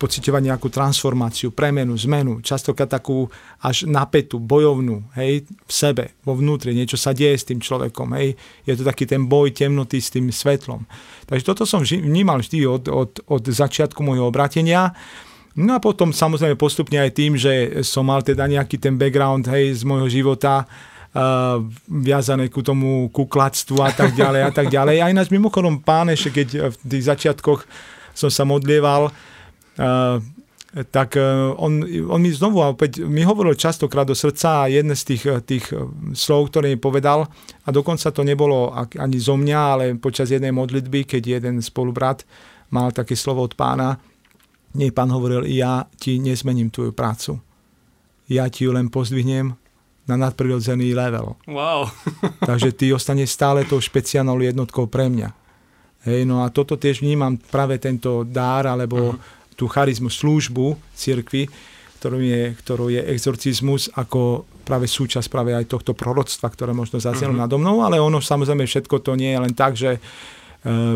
pocitovať nejakú transformáciu, premenu, zmenu, častokrát takú až napätú, bojovnú, hej, v sebe, vo vnútri, niečo sa deje s tým človekom, hej, je to taký ten boj temnoty s tým svetlom. Takže toto som vnímal vždy od, od, od začiatku môjho obratenia. No a potom samozrejme postupne aj tým, že som mal teda nejaký ten background hej, z môjho života, uh, viazané ku tomu kukladstvu a tak ďalej a tak ďalej. Aj nás mimochodom pán ešte, keď v tých začiatkoch som sa modlieval, uh, tak on, on mi znovu opäť, mi hovoril častokrát do srdca a jedné z tých, tých slov, ktoré mi povedal, a dokonca to nebolo ani zo mňa, ale počas jednej modlitby, keď jeden spolubrat mal také slovo od pána, nie, pán hovoril, ja ti nezmením tvoju prácu. Ja ti ju len pozdvihnem na nadprirodzený level. Wow. Takže ty ostane stále tou špeciálnou jednotkou pre mňa. Hej, no a toto tiež vnímam práve tento dár, alebo uh-huh. tú charizmu, službu cirkvi, ktorou je, ktorou je exorcizmus ako práve súčasť práve aj tohto proroctva, ktoré možno zaznelo uh-huh. nado mnou, ale ono samozrejme všetko to nie je len tak, že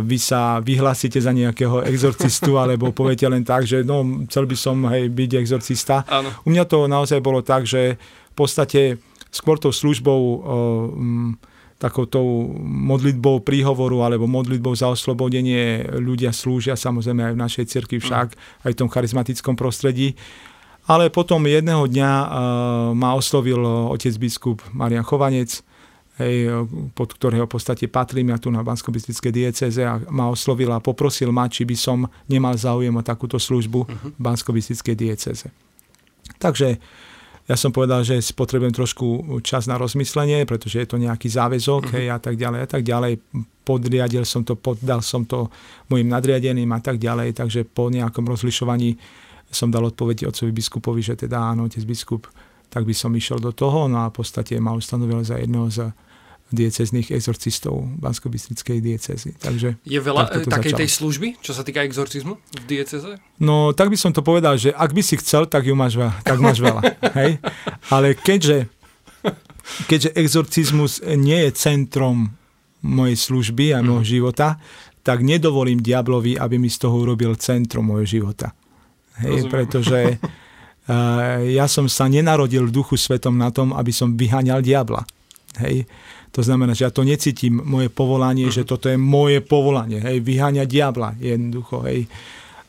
vy sa vyhlásite za nejakého exorcistu, alebo poviete len tak, že no, chcel by som hej, byť exorcista. Áno. U mňa to naozaj bolo tak, že v podstate skôr tou službou um, takoutou modlitbou príhovoru alebo modlitbou za oslobodenie ľudia slúžia samozrejme aj v našej cirkvi však, mm. aj v tom charizmatickom prostredí. Ale potom jedného dňa uh, ma oslovil otec biskup Marian Chovanec, hej, pod ktorého v podstate patrím ja tu na bansko dieceze a ma oslovil a poprosil ma, či by som nemal záujem o takúto službu uh-huh. v bansko dieceze. Takže ja som povedal, že potrebujem trošku čas na rozmyslenie, pretože je to nejaký záväzok mm-hmm. hej, a tak ďalej a tak ďalej. Podriadil som to, poddal som to mojim nadriadeným a tak ďalej, takže po nejakom rozlišovaní som dal odpoveď otcovi biskupovi, že teda áno, otec biskup, tak by som išiel do toho, no a v podstate ma ustanovil za jedného z diecezných exorcistov bansko diecezy. Takže je veľa takej začalo. tej služby, čo sa týka exorcizmu v dieceze? No, tak by som to povedal, že ak by si chcel, tak ju máš veľa. Tak máš veľa hej? Ale keďže, keďže exorcizmus nie je centrom mojej služby a môjho mm. života, tak nedovolím diablovi, aby mi z toho urobil centrum môjho života. Hej, pretože uh, ja som sa nenarodil v duchu svetom na tom, aby som vyháňal diabla. Hej. To znamená, že ja to necítim, moje povolanie, mm. že toto je moje povolanie, hej, vyháňať diabla jednoducho, hej.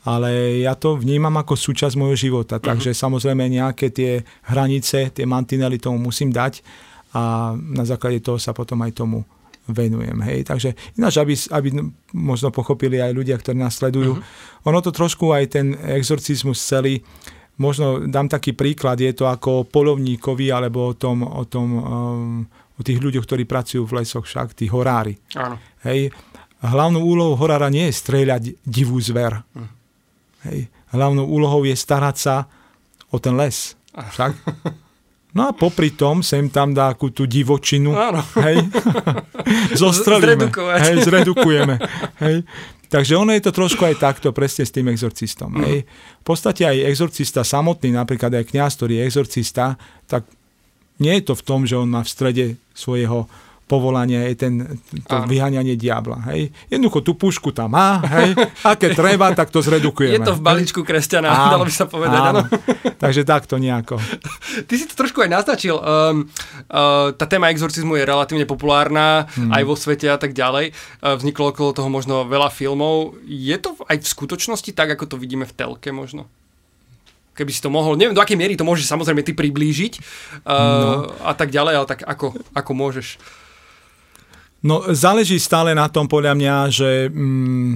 Ale ja to vnímam ako súčasť môjho života, mm. takže samozrejme nejaké tie hranice, tie mantinely tomu musím dať a na základe toho sa potom aj tomu venujem. Hej. Takže ináč, aby, aby možno pochopili aj ľudia, ktorí nás sledujú, mm. ono to trošku aj ten exorcizmus celý, možno dám taký príklad, je to ako polovníkovi alebo o tom, o tom um, o tých ľuďoch, ktorí pracujú v lesoch však, tí horári. Áno. Hej. Hlavnou úlohou horára nie je streľať divú zver. Hm. Hej. Hlavnou úlohou je starať sa o ten les. Však? No a popri tom sem tam dá akú tú divočinu. Áno. Hej. Zostrelíme. Zredukovať. Hej, zredukujeme. Hej. Takže ono je to trošku aj takto presne s tým exorcistom. Mm. Hej. V podstate aj exorcista samotný, napríklad aj kňaz, ktorý je exorcista, tak nie je to v tom, že on má v strede svojho povolania je ten, to Áno. vyháňanie diabla. Hej. Jednoducho tú pušku tam má, hej. a keď treba, tak to zredukujeme. Je to v balíčku kresťana, áno, dalo by sa povedať. Áno. Takže takto nejako. Ty si to trošku aj naznačil. Um, uh, tá téma exorcizmu je relatívne populárna hmm. aj vo svete a tak ďalej. Uh, vzniklo okolo toho možno veľa filmov. Je to aj v skutočnosti tak, ako to vidíme v telke možno? Keby si to mohol, neviem do akej miery to môžeš samozrejme ty priblížiť uh, no. a tak ďalej, ale tak ako, ako môžeš? No záleží stále na tom podľa mňa, že mm,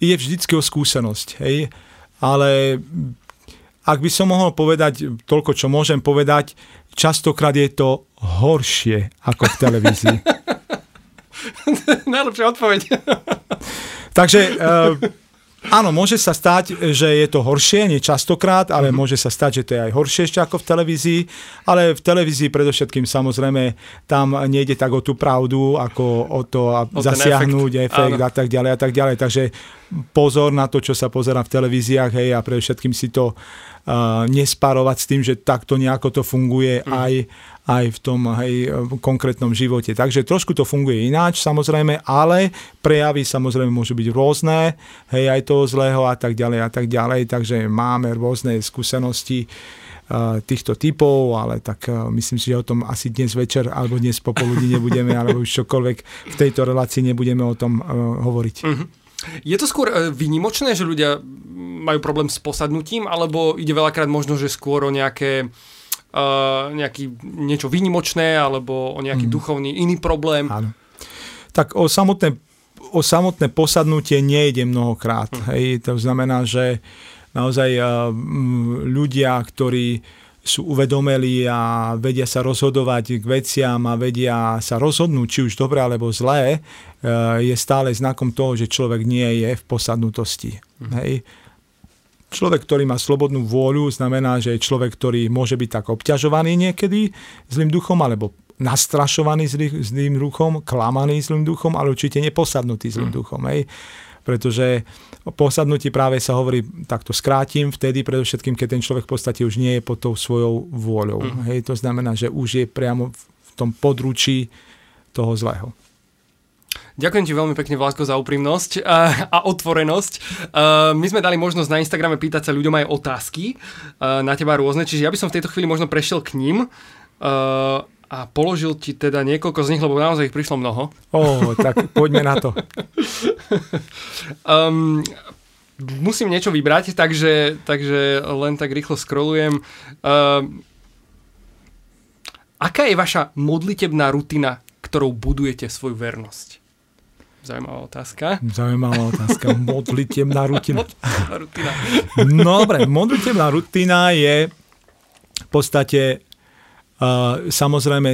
je vždycky o skúsenosť, hej, ale ak by som mohol povedať toľko, čo môžem povedať, častokrát je to horšie ako v televízii. Najlepšia odpoveď. Takže uh, Áno, môže sa stať, že je to horšie, nie častokrát, ale mm-hmm. môže sa stať, že to je aj horšie ešte ako v televízii, ale v televízii predovšetkým samozrejme tam nejde tak o tú pravdu, ako o to a o zasiahnuť efekt, efekt a tak ďalej a tak ďalej. Takže pozor na to, čo sa pozera v televíziách, hej, a predovšetkým si to uh, nesparovať s tým, že takto nejako to funguje mm. aj aj v tom hej, konkrétnom živote. Takže trošku to funguje ináč samozrejme, ale prejavy samozrejme môžu byť rôzne, hej, aj toho zlého a tak ďalej a tak ďalej, takže máme rôzne skúsenosti týchto typov, ale tak myslím si, že o tom asi dnes večer alebo dnes popoludní nebudeme, alebo už čokoľvek v tejto relácii nebudeme o tom hovoriť. Mm-hmm. Je to skôr e, výnimočné, že ľudia majú problém s posadnutím, alebo ide veľakrát možno, že skôr o nejaké uh, nejaký, niečo výnimočné alebo o nejaký mm. duchovný iný problém. Áno. Tak o samotné, o samotné posadnutie nejde mnohokrát. Mm. Hej, to znamená, že naozaj uh, ľudia, ktorí sú uvedomeli a vedia sa rozhodovať k veciam a vedia sa rozhodnúť, či už dobré alebo zlé, e, je stále znakom toho, že človek nie je v posadnutosti. Mm. Hej. Človek, ktorý má slobodnú vôľu, znamená, že je človek, ktorý môže byť tak obťažovaný niekedy zlým duchom, alebo nastrašovaný zlým duchom, klamaný zlým duchom, ale určite neposadnutý zlým mm. duchom. Hej pretože o posadnutí práve sa hovorí, takto skrátim, vtedy predovšetkým, keď ten človek v podstate už nie je pod tou svojou vôľou. Mm. Hej, to znamená, že už je priamo v tom područí toho zlého. Ďakujem ti veľmi pekne, Vlásko, za úprimnosť a, a otvorenosť. Uh, my sme dali možnosť na Instagrame pýtať sa ľuďom aj otázky uh, na teba rôzne, čiže ja by som v tejto chvíli možno prešiel k ním. Uh, a položil ti teda niekoľko z nich, lebo naozaj ich prišlo mnoho. Ó, tak poďme na to. um, musím niečo vybrať, takže, takže len tak rýchlo scrollujem. Um, aká je vaša modlitebná rutina, ktorou budujete svoju vernosť? Zaujímavá otázka. Zaujímavá otázka. Modlitebná rutina. rutina. No dobre, modlitebná rutina je v podstate Samozrejme,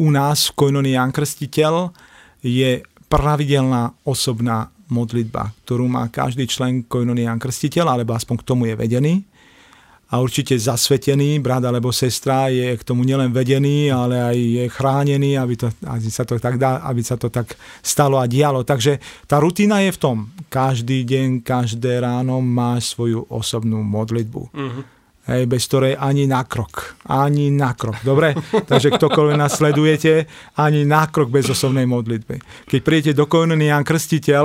u nás v Koinoni Jan Krstiteľ je pravidelná osobná modlitba, ktorú má každý člen Koinony Jan Krstiteľ, alebo aspoň k tomu je vedený. A určite zasvetený brat alebo sestra je k tomu nielen vedený, ale aj je chránený, aby, to, aby, sa to tak dá, aby sa to tak stalo a dialo. Takže tá rutina je v tom. Každý deň, každé ráno má svoju osobnú modlitbu. Mm-hmm hej, bez ktorej ani na krok. Ani na krok. Dobre? Takže ktokoľvek nás sledujete, ani na krok bez osobnej modlitby. Keď príjete do komuniny Jan Krstiteľ,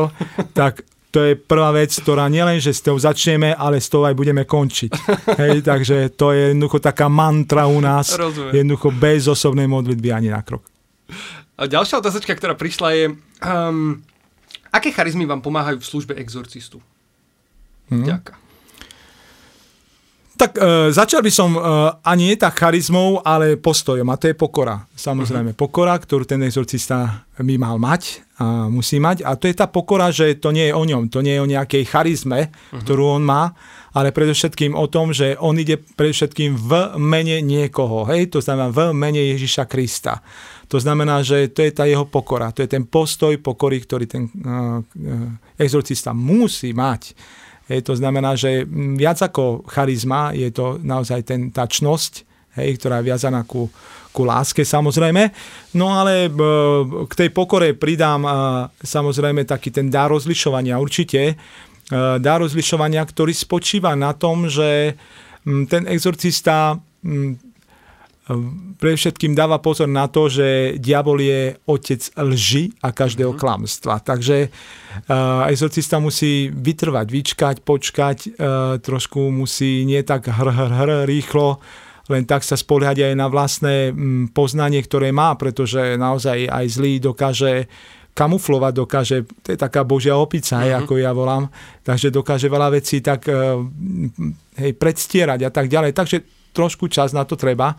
tak to je prvá vec, ktorá nielen, že s tou začneme, ale s tou aj budeme končiť. Hej, takže to je jednoducho taká mantra u nás. Rozumiem. Jednoducho bez osobnej modlitby ani na krok. A ďalšia otázočka, ktorá prišla je, um, aké charizmy vám pomáhajú v službe exorcistu? Hmm. Ďakujem. Tak e, začal by som e, ani nie tak charizmou, ale postojom a to je pokora. Samozrejme, uh-huh. pokora, ktorú ten exorcista by mal mať a musí mať. A to je tá pokora, že to nie je o ňom, to nie je o nejakej charizme, uh-huh. ktorú on má, ale predovšetkým o tom, že on ide predovšetkým v mene niekoho. Hej? To znamená v mene Ježiša Krista. To znamená, že to je tá jeho pokora. To je ten postoj pokory, ktorý ten uh, exorcista musí mať Hej, to znamená, že viac ako charizma je to naozaj ten, tá čnosť, hej, ktorá je viazaná ku, ku láske samozrejme. No ale e, k tej pokore pridám e, samozrejme taký ten dár rozlišovania určite. E, dár rozlišovania, ktorý spočíva na tom, že ten exorcista pre všetkým dáva pozor na to, že diabol je otec lži a každého mm-hmm. klamstva. Takže uh, exorcista musí vytrvať, vyčkať, počkať, uh, trošku musí nie tak hr, hr, hr, rýchlo, len tak sa spoliehať aj na vlastné um, poznanie, ktoré má, pretože naozaj aj zlý dokáže kamuflovať, dokáže, to je taká božia opica, mm-hmm. ako ja volám, takže dokáže veľa vecí tak uh, hej, predstierať a tak ďalej. Takže trošku čas na to treba.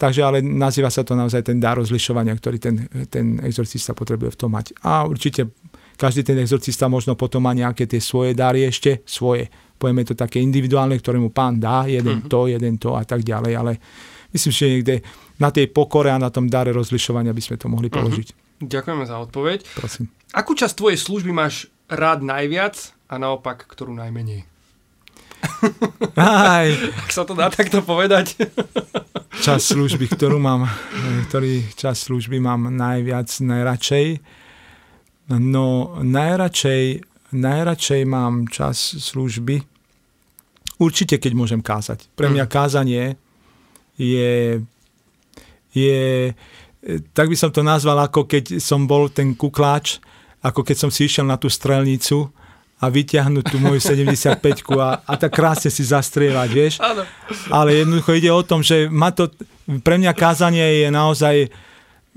Takže ale nazýva sa to naozaj ten dar rozlišovania, ktorý ten, ten exorcista potrebuje v tom mať. A určite každý ten exorcista možno potom má nejaké tie svoje dary ešte, svoje. Povieme to také individuálne, ktoré mu pán dá, jeden uh-huh. to, jeden to a tak ďalej, ale myslím, že niekde na tej pokore a na tom dare rozlišovania by sme to mohli mhm. položiť. Ďakujeme za odpoveď. Prosím. Akú časť tvojej služby máš rád najviac a naopak, ktorú najmenej? Aj. Ak sa to dá takto povedať. čas služby, ktorú mám, ktorý čas služby mám najviac, najradšej. No najradšej, najradšej mám čas služby určite, keď môžem kázať. Pre mňa mm. kázanie je, je, tak by som to nazval, ako keď som bol ten kukláč, ako keď som si išiel na tú strelnicu a vyťahnuť tú moju 75 a, a tak krásne si zastrieľať, vieš. Áno. Ale jednoducho ide o tom, že ma to, pre mňa kázanie je naozaj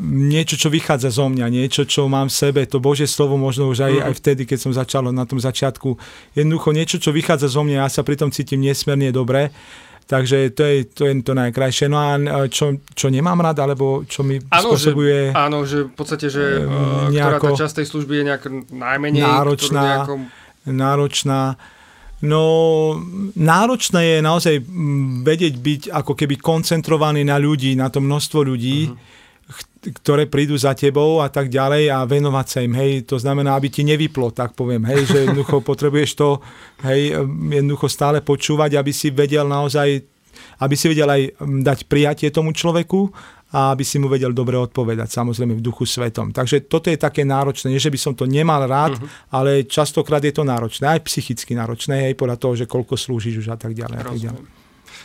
niečo, čo vychádza zo mňa, niečo, čo mám v sebe, to Božie slovo možno už aj, mm. aj vtedy, keď som začal na tom začiatku, jednoducho niečo, čo vychádza zo mňa, ja sa pri tom cítim nesmierne dobre. Takže to je, to je to najkrajšie. No a čo, čo nemám rád, alebo čo mi áno, spôsobuje... Že, áno, že v podstate, že nejako, ktorá tá časť tej služby je nejak najmenej... Náročná, nejako... náročná. No, náročné je naozaj vedieť byť ako keby koncentrovaný na ľudí, na to množstvo ľudí, uh-huh ktoré prídu za tebou a tak ďalej a venovať sa im, hej, to znamená, aby ti nevyplo, tak poviem, hej, že jednoducho potrebuješ to, hej, jednoducho stále počúvať, aby si vedel naozaj, aby si vedel aj dať prijatie tomu človeku a aby si mu vedel dobre odpovedať, samozrejme v duchu svetom. Takže toto je také náročné, nie že by som to nemal rád, uh-huh. ale častokrát je to náročné, aj psychicky náročné, aj podľa toho, že koľko slúžiš už a tak ďalej. A tak ďalej.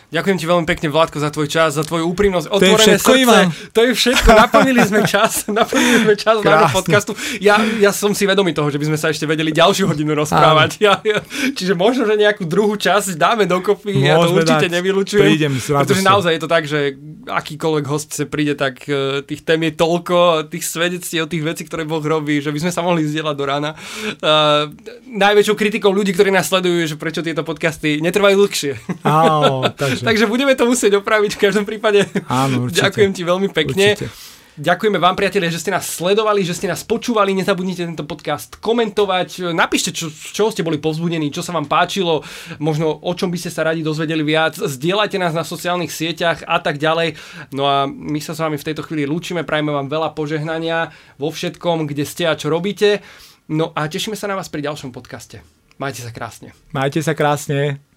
Ďakujem ti veľmi pekne, Vládko, za tvoj čas, za tvoju úprimnosť, otvorené to je všetko, srdce. Ivan. To je všetko, naplnili sme čas, naplnili sme čas nášho podcastu. Ja, ja som si vedomý toho, že by sme sa ešte vedeli ďalšiu hodinu rozprávať. Ja, ja, čiže možno, že nejakú druhú časť dáme dokopy, ja to určite dať. nevylučujem. Prídem pretože naozaj je to tak, že akýkoľvek host sa príde, tak uh, tých tém je toľko, tých svedectví o tých vecí, ktoré Boh robí, že by sme sa mohli zdieľať do rána. Uh, najväčšou kritikou ľudí, ktorí nás sledujú, že prečo tieto podcasty netrvajú dlhšie. Áno, takže Takže budeme to musieť opraviť v každom prípade. Áno, určite. Ďakujem ti veľmi pekne. Určite. Ďakujeme vám, priatelia, že ste nás sledovali, že ste nás počúvali. Nezabudnite tento podcast komentovať. Napíšte, čo, čo ste boli povzbudení, čo sa vám páčilo, možno o čom by ste sa radi dozvedeli viac. Zdieľajte nás na sociálnych sieťach a tak ďalej. No a my sa s vami v tejto chvíli lúčime. Prajme vám veľa požehnania vo všetkom, kde ste a čo robíte. No a tešíme sa na vás pri ďalšom podcaste. Majte sa krásne. Majte sa krásne.